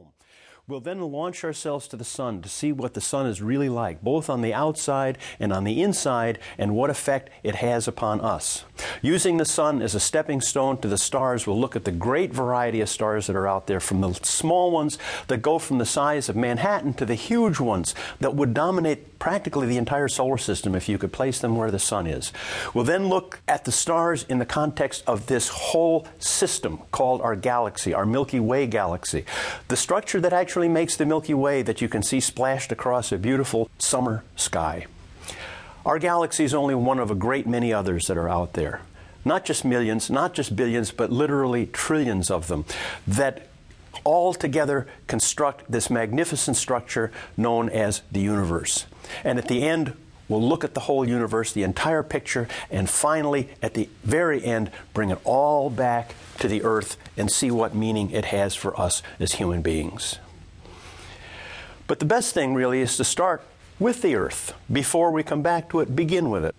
home. We'll then launch ourselves to the sun to see what the sun is really like, both on the outside and on the inside, and what effect it has upon us. Using the sun as a stepping stone to the stars, we'll look at the great variety of stars that are out there, from the small ones that go from the size of Manhattan to the huge ones that would dominate practically the entire solar system if you could place them where the sun is. We'll then look at the stars in the context of this whole system called our galaxy, our Milky Way galaxy. The structure that actually makes the Milky Way that you can see splashed across a beautiful summer sky. Our galaxy is only one of a great many others that are out there. Not just millions, not just billions, but literally trillions of them that all together construct this magnificent structure known as the universe. And at the end, we'll look at the whole universe, the entire picture, and finally, at the very end, bring it all back to the earth and see what meaning it has for us as human beings. But the best thing really is to start with the earth before we come back to it, begin with it,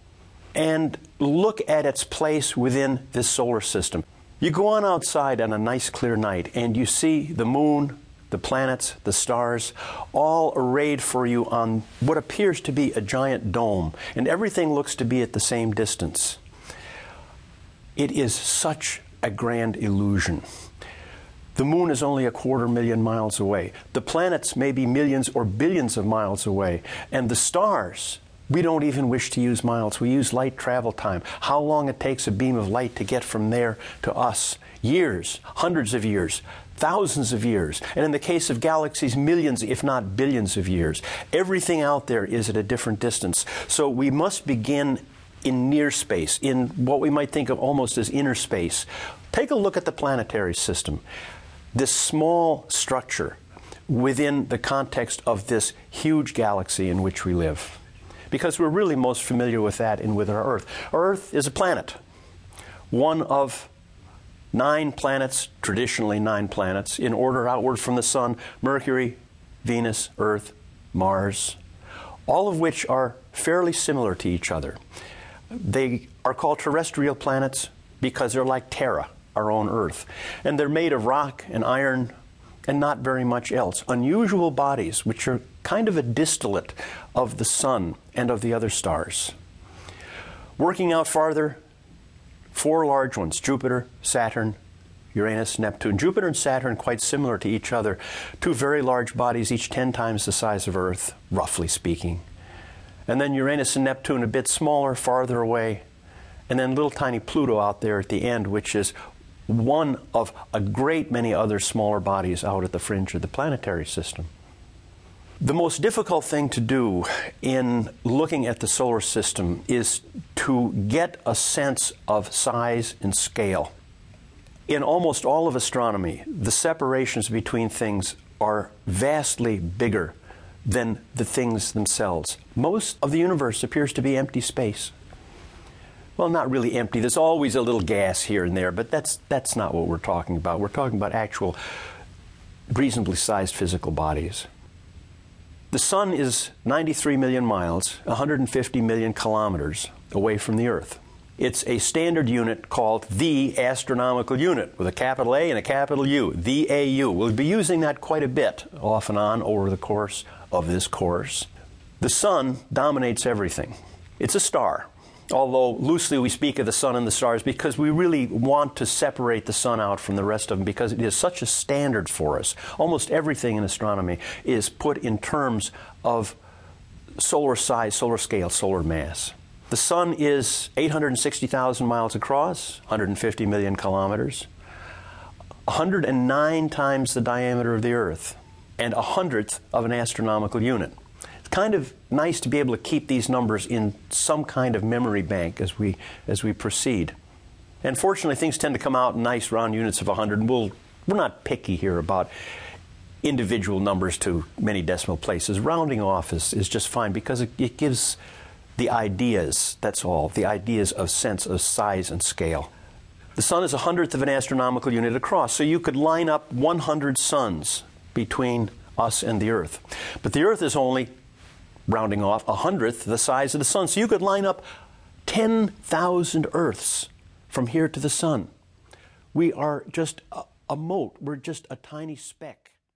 and look at its place within this solar system. You go on outside on a nice clear night and you see the moon, the planets, the stars, all arrayed for you on what appears to be a giant dome, and everything looks to be at the same distance. It is such a grand illusion. The moon is only a quarter million miles away. The planets may be millions or billions of miles away. And the stars we don't even wish to use miles. We use light travel time. How long it takes a beam of light to get from there to us? Years, hundreds of years, thousands of years. And in the case of galaxies, millions, if not billions of years. Everything out there is at a different distance. So we must begin in near space, in what we might think of almost as inner space. Take a look at the planetary system. This small structure within the context of this huge galaxy in which we live because we're really most familiar with that and with our Earth. Earth is a planet, one of nine planets, traditionally nine planets, in order outward from the Sun Mercury, Venus, Earth, Mars, all of which are fairly similar to each other. They are called terrestrial planets because they're like Terra, our own Earth. And they're made of rock and iron and not very much else. Unusual bodies, which are kind of a distillate of the sun and of the other stars. Working out farther, four large ones Jupiter, Saturn, Uranus, Neptune. Jupiter and Saturn quite similar to each other. Two very large bodies, each 10 times the size of Earth, roughly speaking. And then Uranus and Neptune a bit smaller, farther away. And then little tiny Pluto out there at the end, which is one of a great many other smaller bodies out at the fringe of the planetary system. The most difficult thing to do in looking at the solar system is to get a sense of size and scale. In almost all of astronomy, the separations between things are vastly bigger than the things themselves. Most of the universe appears to be empty space. Well, not really empty. There's always a little gas here and there, but that's, that's not what we're talking about. We're talking about actual reasonably sized physical bodies. The sun is 93 million miles, 150 million kilometers away from the Earth. It's a standard unit called the astronomical unit with a capital A and a capital U, the AU. We'll be using that quite a bit off and on over the course of this course. The sun dominates everything. It's a star although loosely we speak of the sun and the stars because we really want to separate the sun out from the rest of them because it is such a standard for us. Almost everything in astronomy is put in terms of solar size, solar scale, solar mass. The sun is 860,000 miles across, 150 million kilometers, 109 times the diameter of the Earth, and a hundredth of an astronomical unit kind of nice to be able to keep these numbers in some kind of memory bank as we, as we proceed. And fortunately, things tend to come out in nice round units of 100. We'll, we're not picky here about individual numbers to many decimal places. Rounding off is, is just fine because it, it gives the ideas, that's all, the ideas of sense of size and scale. The sun is a hundredth of an astronomical unit across, so you could line up 100 suns between us and the Earth. But the Earth is only rounding off, a hundredth the size of the sun. So you could line up 10,000 Earths from here to the sun. We are just a, a mote, we're just a tiny speck.